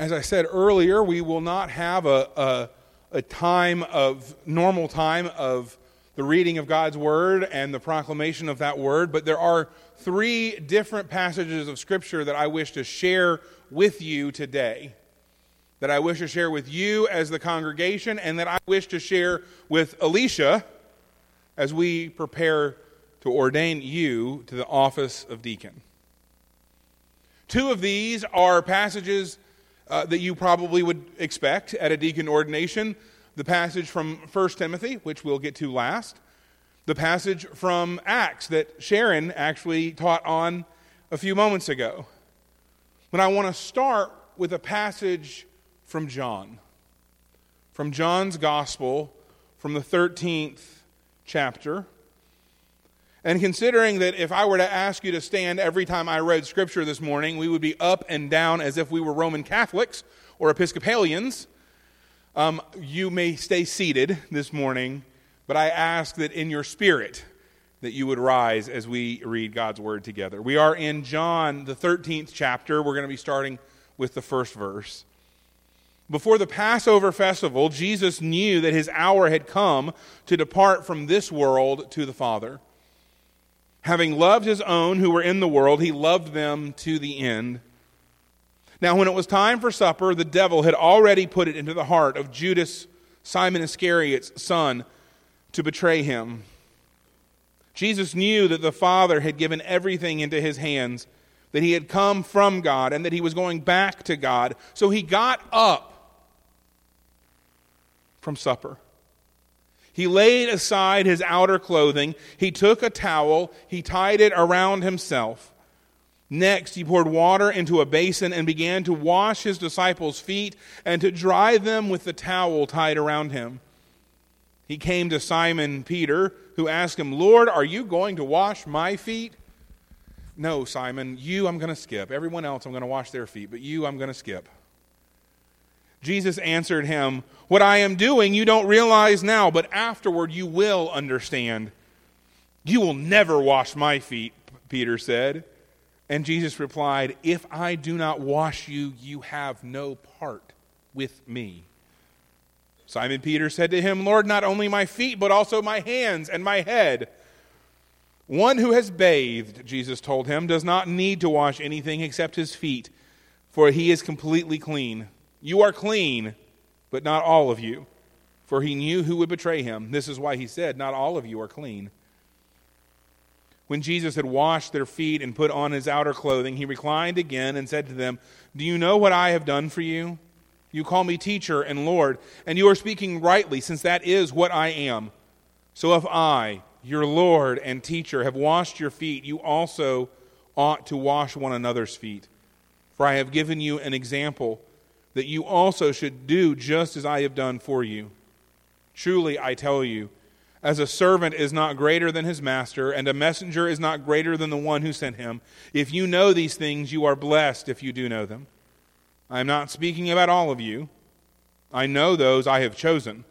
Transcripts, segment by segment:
As I said earlier, we will not have a, a, a time of normal time of the reading of God's word and the proclamation of that word, but there are three different passages of Scripture that I wish to share with you today. That I wish to share with you as the congregation, and that I wish to share with Alicia as we prepare to ordain you to the office of deacon. Two of these are passages uh, that you probably would expect at a deacon ordination the passage from 1 Timothy, which we'll get to last, the passage from Acts that Sharon actually taught on a few moments ago. But I want to start with a passage from John, from John's Gospel, from the 13th chapter. And considering that if I were to ask you to stand every time I read Scripture this morning, we would be up and down as if we were Roman Catholics or Episcopalians, um, you may stay seated this morning, but I ask that in your spirit that you would rise as we read God's word together. We are in John, the 13th chapter. We're going to be starting with the first verse. Before the Passover festival, Jesus knew that his hour had come to depart from this world to the Father. Having loved his own who were in the world, he loved them to the end. Now, when it was time for supper, the devil had already put it into the heart of Judas, Simon Iscariot's son, to betray him. Jesus knew that the Father had given everything into his hands, that he had come from God, and that he was going back to God. So he got up from supper. He laid aside his outer clothing, he took a towel, he tied it around himself. Next, he poured water into a basin and began to wash his disciples' feet and to dry them with the towel tied around him. He came to Simon Peter, who asked him, Lord, are you going to wash my feet? No, Simon, you I'm going to skip. Everyone else I'm going to wash their feet, but you I'm going to skip. Jesus answered him, What I am doing you don't realize now, but afterward you will understand. You will never wash my feet, Peter said. And Jesus replied, If I do not wash you, you have no part with me. Simon Peter said to him, Lord, not only my feet, but also my hands and my head. One who has bathed, Jesus told him, does not need to wash anything except his feet, for he is completely clean. You are clean, but not all of you. For he knew who would betray him. This is why he said, Not all of you are clean. When Jesus had washed their feet and put on his outer clothing, he reclined again and said to them, Do you know what I have done for you? You call me teacher and Lord, and you are speaking rightly, since that is what I am. So if I, your Lord and teacher, have washed your feet, you also ought to wash one another's feet. For I have given you an example that you also should do just as I have done for you. Truly, I tell you, as a servant is not greater than his master, and a messenger is not greater than the one who sent him. If you know these things, you are blessed if you do know them. I am not speaking about all of you. I know those I have chosen.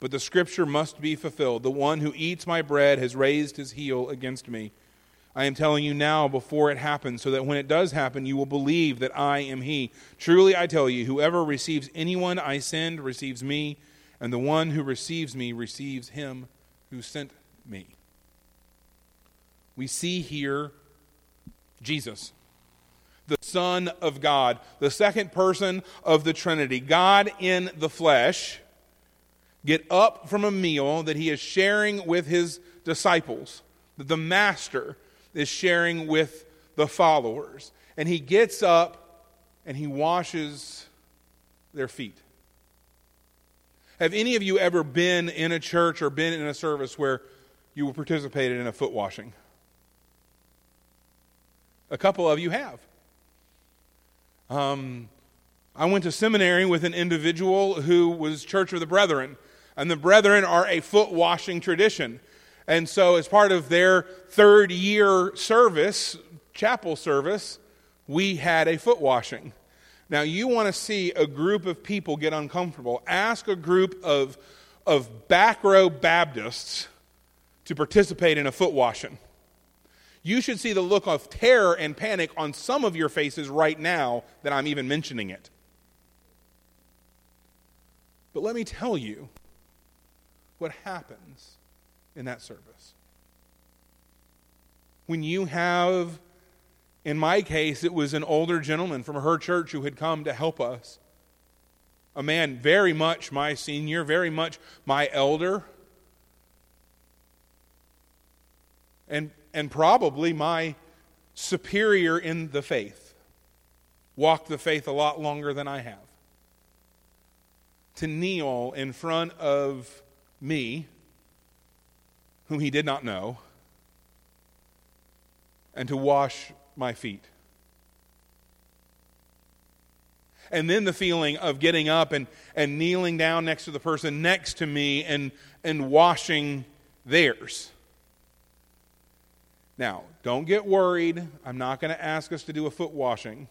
But the scripture must be fulfilled. The one who eats my bread has raised his heel against me. I am telling you now before it happens, so that when it does happen, you will believe that I am he. Truly, I tell you, whoever receives anyone I send receives me, and the one who receives me receives him who sent me. We see here Jesus, the Son of God, the second person of the Trinity, God in the flesh, get up from a meal that he is sharing with his disciples, the Master is sharing with the followers. And he gets up and he washes their feet. Have any of you ever been in a church or been in a service where you participated in a foot washing? A couple of you have. Um, I went to seminary with an individual who was Church of the Brethren, and the Brethren are a foot washing tradition. And so, as part of their third year service, chapel service, we had a foot washing. Now, you want to see a group of people get uncomfortable. Ask a group of, of back row Baptists to participate in a foot washing. You should see the look of terror and panic on some of your faces right now that I'm even mentioning it. But let me tell you what happens in that service. When you have, in my case, it was an older gentleman from her church who had come to help us. A man very much my senior, very much my elder, and, and probably my superior in the faith. Walked the faith a lot longer than I have. To kneel in front of me, whom he did not know, and to wash my feet. And then the feeling of getting up and, and kneeling down next to the person next to me and, and washing theirs. Now, don't get worried. I'm not going to ask us to do a foot washing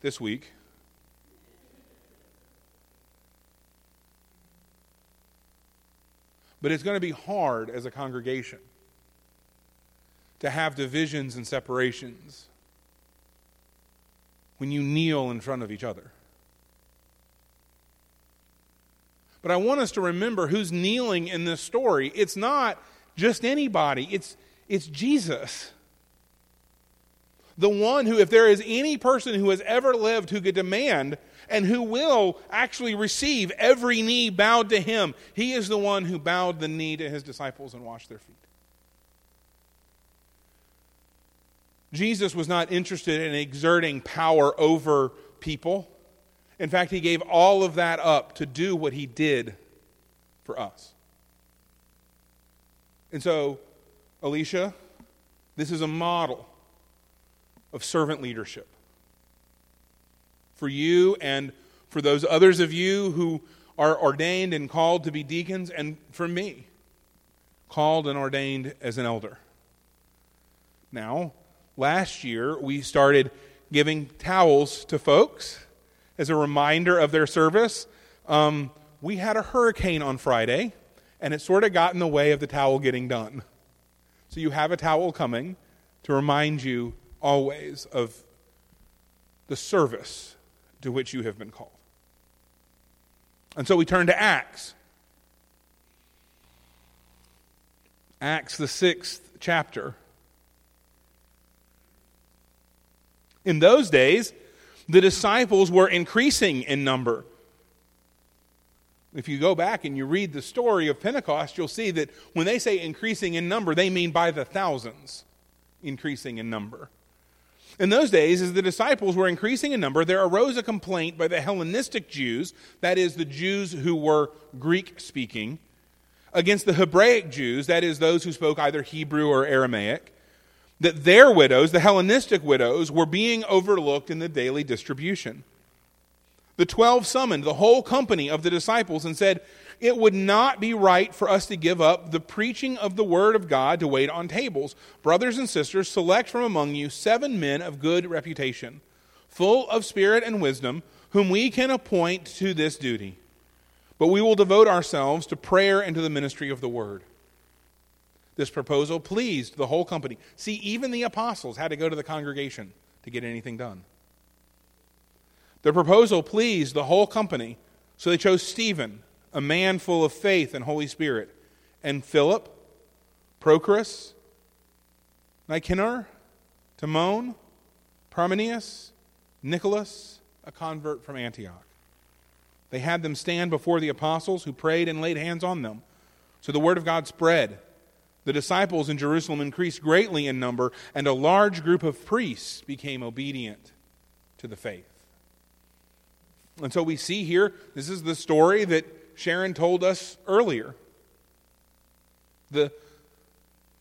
this week. But it's going to be hard as a congregation to have divisions and separations when you kneel in front of each other. But I want us to remember who's kneeling in this story. It's not just anybody, it's, it's Jesus. The one who, if there is any person who has ever lived who could demand and who will actually receive every knee bowed to him, he is the one who bowed the knee to his disciples and washed their feet. Jesus was not interested in exerting power over people. In fact, he gave all of that up to do what he did for us. And so, Alicia, this is a model of servant leadership. For you and for those others of you who are ordained and called to be deacons, and for me, called and ordained as an elder. Now, last year we started giving towels to folks as a reminder of their service. Um, we had a hurricane on Friday and it sort of got in the way of the towel getting done. So you have a towel coming to remind you always of the service to which you have been called. And so we turn to Acts. Acts, the sixth chapter. In those days, the disciples were increasing in number if you go back and you read the story of Pentecost, you'll see that when they say increasing in number, they mean by the thousands increasing in number. In those days, as the disciples were increasing in number, there arose a complaint by the Hellenistic Jews, that is, the Jews who were Greek speaking, against the Hebraic Jews, that is, those who spoke either Hebrew or Aramaic, that their widows, the Hellenistic widows, were being overlooked in the daily distribution. The twelve summoned the whole company of the disciples and said, It would not be right for us to give up the preaching of the word of God to wait on tables. Brothers and sisters, select from among you seven men of good reputation, full of spirit and wisdom, whom we can appoint to this duty. But we will devote ourselves to prayer and to the ministry of the word. This proposal pleased the whole company. See, even the apostles had to go to the congregation to get anything done. The proposal pleased the whole company, so they chose Stephen, a man full of faith and Holy Spirit, and Philip, Prochorus, Nicanor, Timon, Parmenius, Nicholas, a convert from Antioch. They had them stand before the apostles, who prayed and laid hands on them. So the word of God spread. The disciples in Jerusalem increased greatly in number, and a large group of priests became obedient to the faith. And so we see here, this is the story that Sharon told us earlier. The,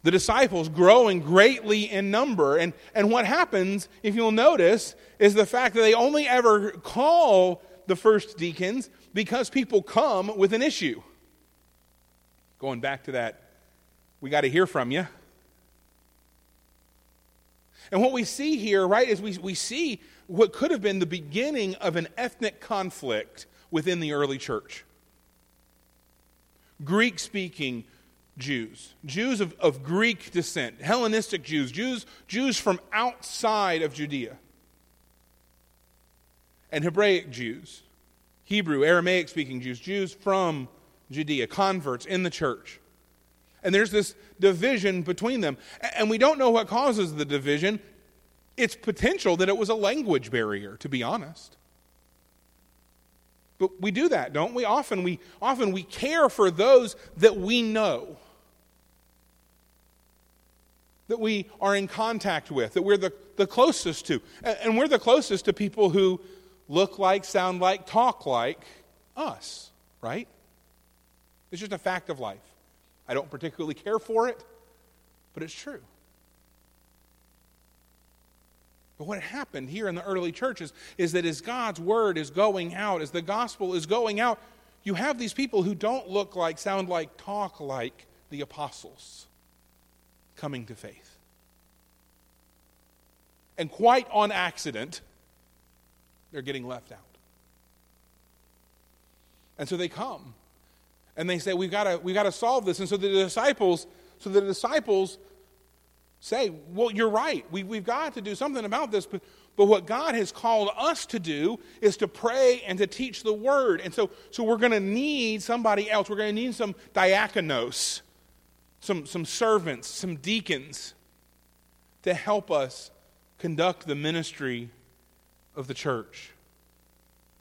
the disciples growing greatly in number. And, and what happens, if you'll notice, is the fact that they only ever call the first deacons because people come with an issue. Going back to that, we got to hear from you. And what we see here, right, is we, we see what could have been the beginning of an ethnic conflict within the early church. Greek speaking Jews, Jews of, of Greek descent, Hellenistic Jews, Jews, Jews from outside of Judea, and Hebraic Jews, Hebrew, Aramaic speaking Jews, Jews from Judea, converts in the church. And there's this division between them. And we don't know what causes the division. It's potential that it was a language barrier, to be honest. But we do that, don't we? Often we often we care for those that we know. That we are in contact with, that we're the, the closest to. And we're the closest to people who look like, sound like, talk like us, right? It's just a fact of life. I don't particularly care for it, but it's true. But what happened here in the early churches is that as God's word is going out, as the gospel is going out, you have these people who don't look like, sound like, talk like the apostles coming to faith. And quite on accident, they're getting left out. And so they come and they say, We've got to, we've got to solve this. And so the disciples, so the disciples say, Well, you're right. We, we've got to do something about this. But, but what God has called us to do is to pray and to teach the word. And so, so we're going to need somebody else. We're going to need some diakonos, some, some servants, some deacons to help us conduct the ministry of the church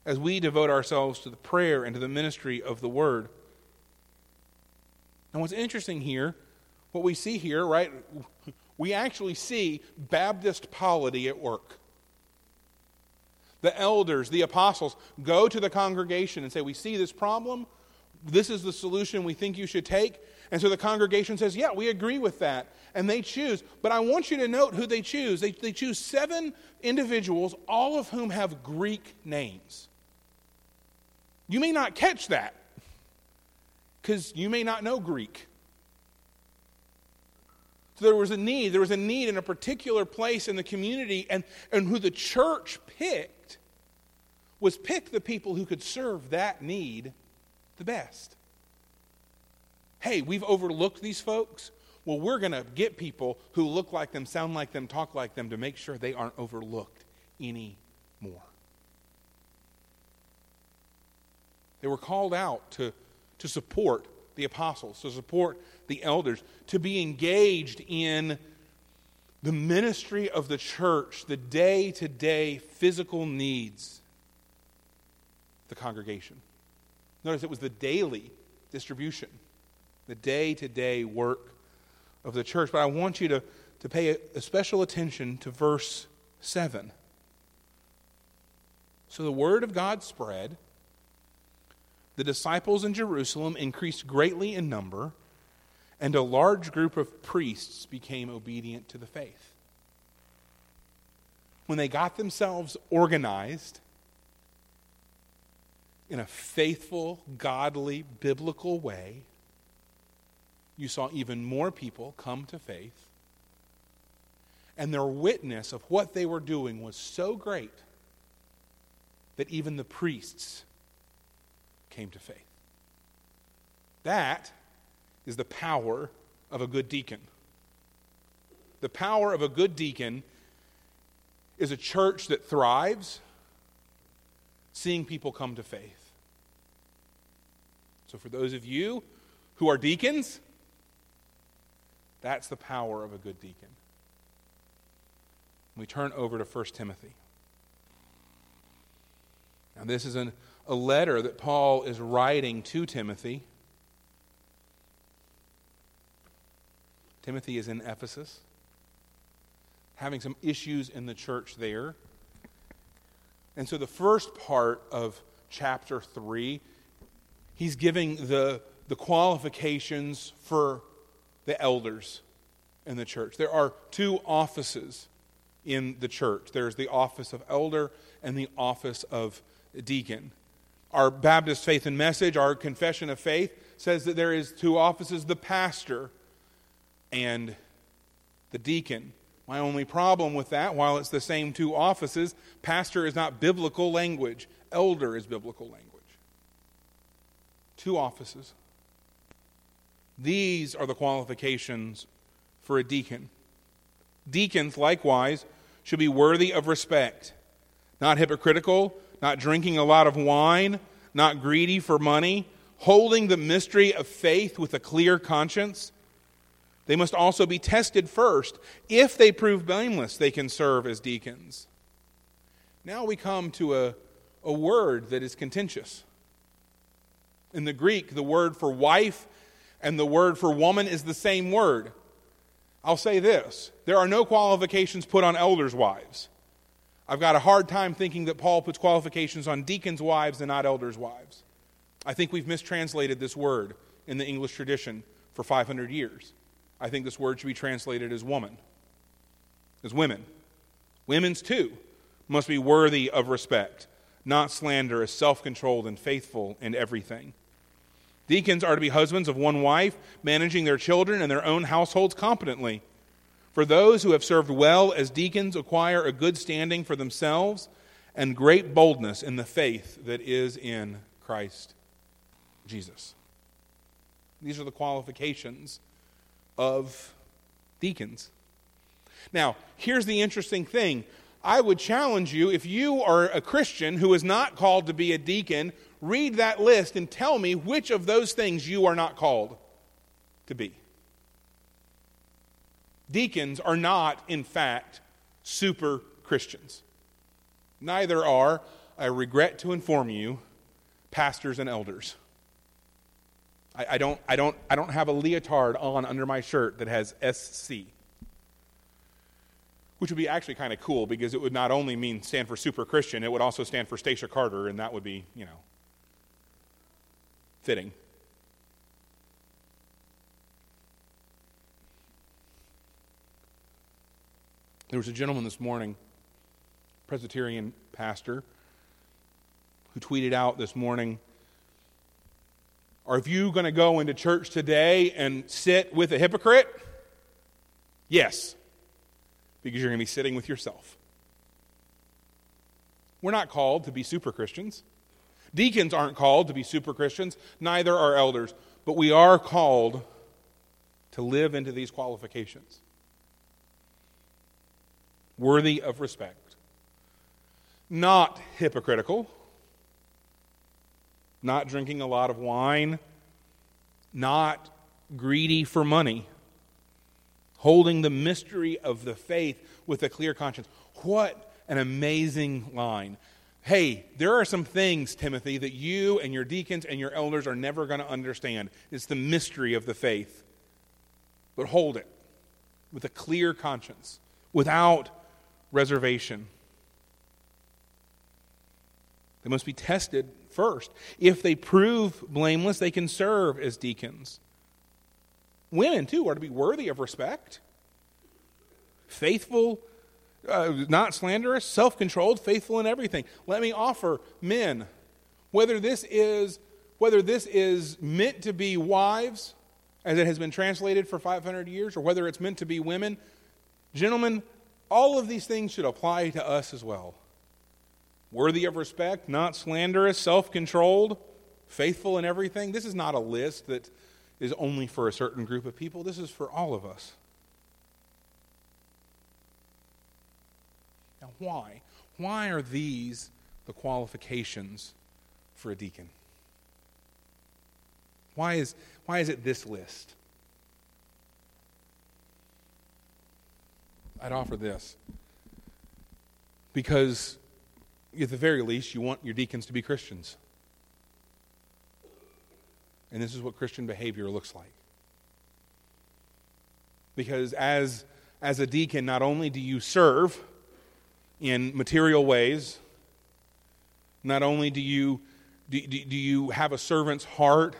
as we devote ourselves to the prayer and to the ministry of the word. And what's interesting here, what we see here, right, we actually see Baptist polity at work. The elders, the apostles, go to the congregation and say, We see this problem. This is the solution we think you should take. And so the congregation says, Yeah, we agree with that. And they choose. But I want you to note who they choose. They, they choose seven individuals, all of whom have Greek names. You may not catch that because you may not know Greek. There was a need. There was a need in a particular place in the community, and, and who the church picked was pick the people who could serve that need the best. Hey, we've overlooked these folks. Well, we're going to get people who look like them, sound like them, talk like them to make sure they aren't overlooked anymore. They were called out to, to support the apostles, to support the elders, to be engaged in the ministry of the church, the day to day physical needs the congregation. Notice it was the daily distribution, the day to day work of the church. But I want you to, to pay a, a special attention to verse 7. So the word of God spread the disciples in Jerusalem increased greatly in number, and a large group of priests became obedient to the faith. When they got themselves organized in a faithful, godly, biblical way, you saw even more people come to faith. And their witness of what they were doing was so great that even the priests came to faith. That is the power of a good deacon. The power of a good deacon is a church that thrives seeing people come to faith. So, for those of you who are deacons, that's the power of a good deacon. We turn over to 1 Timothy. Now, this is an a letter that Paul is writing to Timothy. Timothy is in Ephesus, having some issues in the church there. And so the first part of chapter 3, he's giving the, the qualifications for the elders in the church. There are two offices in the church there's the office of elder and the office of deacon. Our Baptist faith and message, our confession of faith, says that there is two offices the pastor and the deacon. My only problem with that, while it's the same two offices, pastor is not biblical language, elder is biblical language. Two offices. These are the qualifications for a deacon. Deacons, likewise, should be worthy of respect, not hypocritical, not drinking a lot of wine, not greedy for money, holding the mystery of faith with a clear conscience. They must also be tested first. If they prove blameless, they can serve as deacons. Now we come to a, a word that is contentious. In the Greek, the word for wife and the word for woman is the same word. I'll say this there are no qualifications put on elders' wives. I've got a hard time thinking that Paul puts qualifications on deacons' wives and not elders' wives. I think we've mistranslated this word in the English tradition for 500 years. I think this word should be translated as woman, as women. Women's too must be worthy of respect, not slanderous, self controlled, and faithful in everything. Deacons are to be husbands of one wife, managing their children and their own households competently. For those who have served well as deacons acquire a good standing for themselves and great boldness in the faith that is in Christ Jesus. These are the qualifications of deacons. Now, here's the interesting thing. I would challenge you if you are a Christian who is not called to be a deacon, read that list and tell me which of those things you are not called to be. Deacons are not, in fact, super Christians. Neither are, I regret to inform you, pastors and elders. I, I, don't, I, don't, I don't have a leotard on under my shirt that has SC, which would be actually kind of cool because it would not only mean stand for super Christian, it would also stand for Stacia Carter, and that would be, you know, fitting. There was a gentleman this morning, Presbyterian pastor, who tweeted out this morning Are you going to go into church today and sit with a hypocrite? Yes, because you're going to be sitting with yourself. We're not called to be super Christians. Deacons aren't called to be super Christians, neither are elders, but we are called to live into these qualifications worthy of respect, not hypocritical, not drinking a lot of wine, not greedy for money, holding the mystery of the faith with a clear conscience. What an amazing line. Hey, there are some things, Timothy, that you and your deacons and your elders are never going to understand. It's the mystery of the faith. But hold it with a clear conscience, without reservation. They must be tested first. If they prove blameless, they can serve as deacons. Women, too, are to be worthy of respect, faithful, uh, not slanderous, self controlled, faithful in everything. Let me offer men, whether this is whether this is meant to be wives, as it has been translated for 500 years, or whether it's meant to be women, gentlemen, all of these things should apply to us as well. Worthy of respect, not slanderous, self controlled, faithful in everything. This is not a list that is only for a certain group of people, this is for all of us. Now, why? Why are these the qualifications for a deacon? Why is, why is it this list? I'd offer this. Because, at the very least, you want your deacons to be Christians. And this is what Christian behavior looks like. Because as, as a deacon, not only do you serve in material ways, not only do you, do, do you have a servant's heart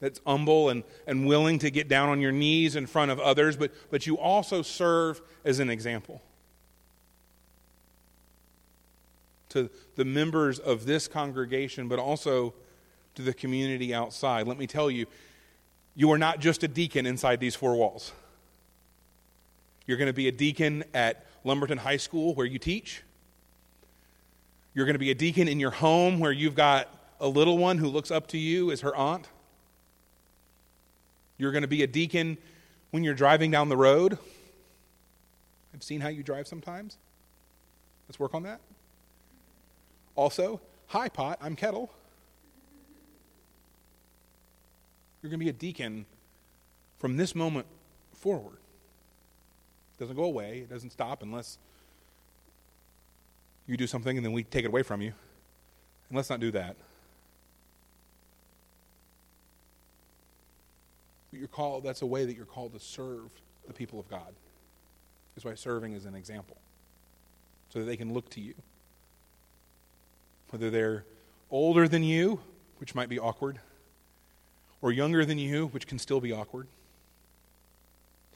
that's humble and, and willing to get down on your knees in front of others, but, but you also serve as an example to the members of this congregation, but also to the community outside. Let me tell you, you are not just a deacon inside these four walls. You're going to be a deacon at Lumberton High School where you teach. You're going to be a deacon in your home where you've got a little one who looks up to you as her aunt. You're going to be a deacon when you're driving down the road. I've seen how you drive sometimes. Let's work on that. Also, hi, pot, I'm kettle. You're going to be a deacon from this moment forward. It doesn't go away, it doesn't stop unless you do something and then we take it away from you. And let's not do that. You're called, that's a way that you're called to serve the people of God. That's why serving is an example. So that they can look to you. Whether they're older than you, which might be awkward, or younger than you, which can still be awkward.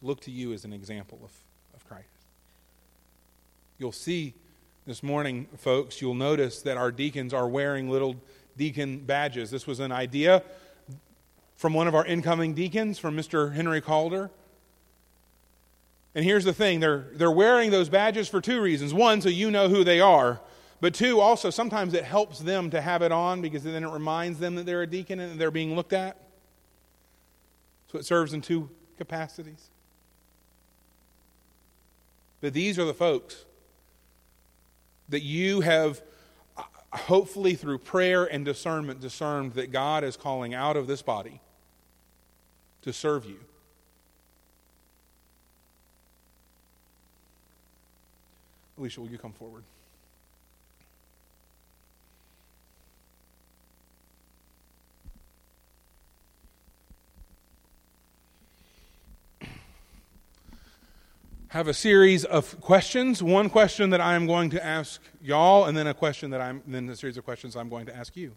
Look to you as an example of, of Christ. You'll see this morning, folks, you'll notice that our deacons are wearing little deacon badges. This was an idea from one of our incoming deacons, from Mr. Henry Calder. And here's the thing they're, they're wearing those badges for two reasons. One, so you know who they are. But two, also, sometimes it helps them to have it on because then it reminds them that they're a deacon and they're being looked at. So it serves in two capacities. But these are the folks that you have, hopefully through prayer and discernment, discerned that God is calling out of this body to serve you. Alicia, will you come forward? Have a series of questions. One question that I am going to ask y'all, and then a question that I'm then a series of questions I'm going to ask you.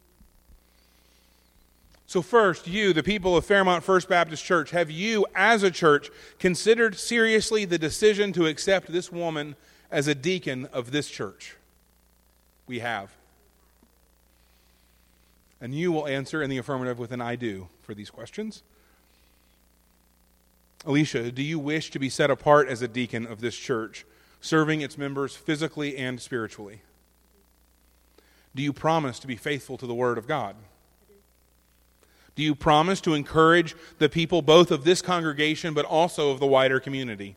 So, first, you, the people of Fairmont First Baptist Church, have you, as a church, considered seriously the decision to accept this woman as a deacon of this church? We have. And you will answer in the affirmative with an I do for these questions. Alicia, do you wish to be set apart as a deacon of this church, serving its members physically and spiritually? Do you promise to be faithful to the Word of God? Do you promise to encourage the people both of this congregation but also of the wider community?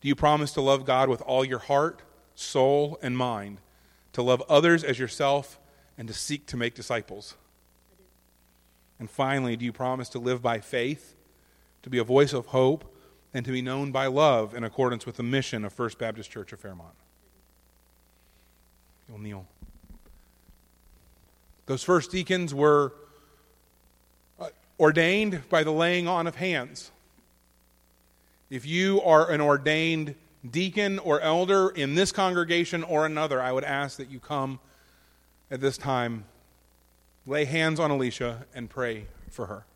Do you promise to love God with all your heart, soul, and mind, to love others as yourself, and to seek to make disciples? And finally, do you promise to live by faith to be a voice of hope, and to be known by love in accordance with the mission of First Baptist Church of Fairmont. You'll kneel. Those first deacons were uh, ordained by the laying on of hands. If you are an ordained deacon or elder in this congregation or another, I would ask that you come at this time, lay hands on Alicia, and pray for her.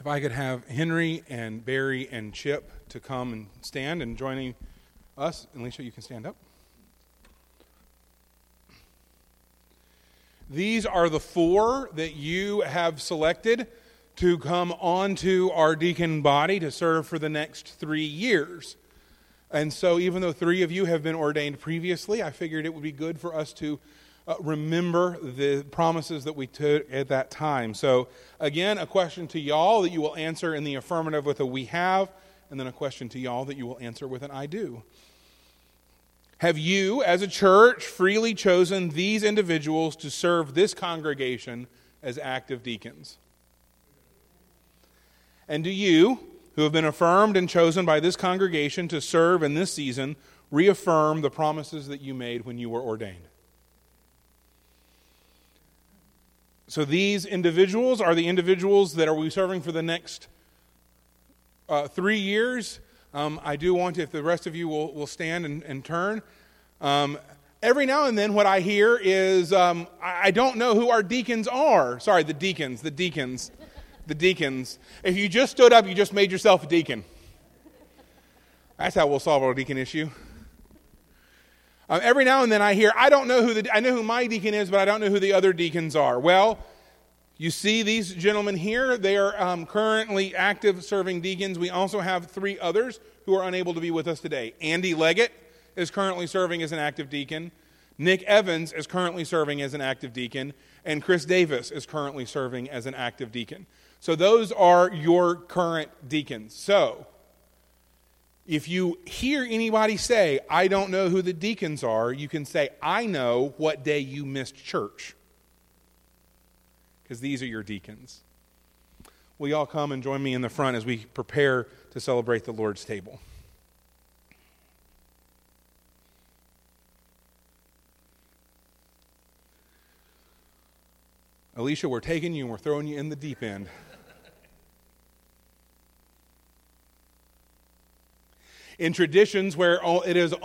If I could have Henry and Barry and Chip to come and stand and joining us. Alicia, you can stand up. These are the four that you have selected to come onto our deacon body to serve for the next three years. And so, even though three of you have been ordained previously, I figured it would be good for us to uh, remember the promises that we took at that time. So, again, a question to y'all that you will answer in the affirmative with a we have, and then a question to y'all that you will answer with an I do. Have you, as a church, freely chosen these individuals to serve this congregation as active deacons? And do you, who have been affirmed and chosen by this congregation to serve in this season, reaffirm the promises that you made when you were ordained? So these individuals are the individuals that are we serving for the next uh, three years. Um, I do want to, if the rest of you will, will stand and, and turn. Um, every now and then, what I hear is um, I, I don't know who our deacons are. Sorry, the deacons, the deacons, the deacons. If you just stood up, you just made yourself a deacon. That's how we'll solve our deacon issue. Uh, every now and then I hear, I don't know who the, I know who my deacon is, but I don't know who the other deacons are. Well, you see these gentlemen here. They are um, currently active serving deacons. We also have three others who are unable to be with us today. Andy Leggett is currently serving as an active deacon. Nick Evans is currently serving as an active deacon. And Chris Davis is currently serving as an active deacon. So those are your current deacons. So, if you hear anybody say, I don't know who the deacons are, you can say, I know what day you missed church. Because these are your deacons. Will you all come and join me in the front as we prepare to celebrate the Lord's table? Alicia, we're taking you and we're throwing you in the deep end. In traditions where it is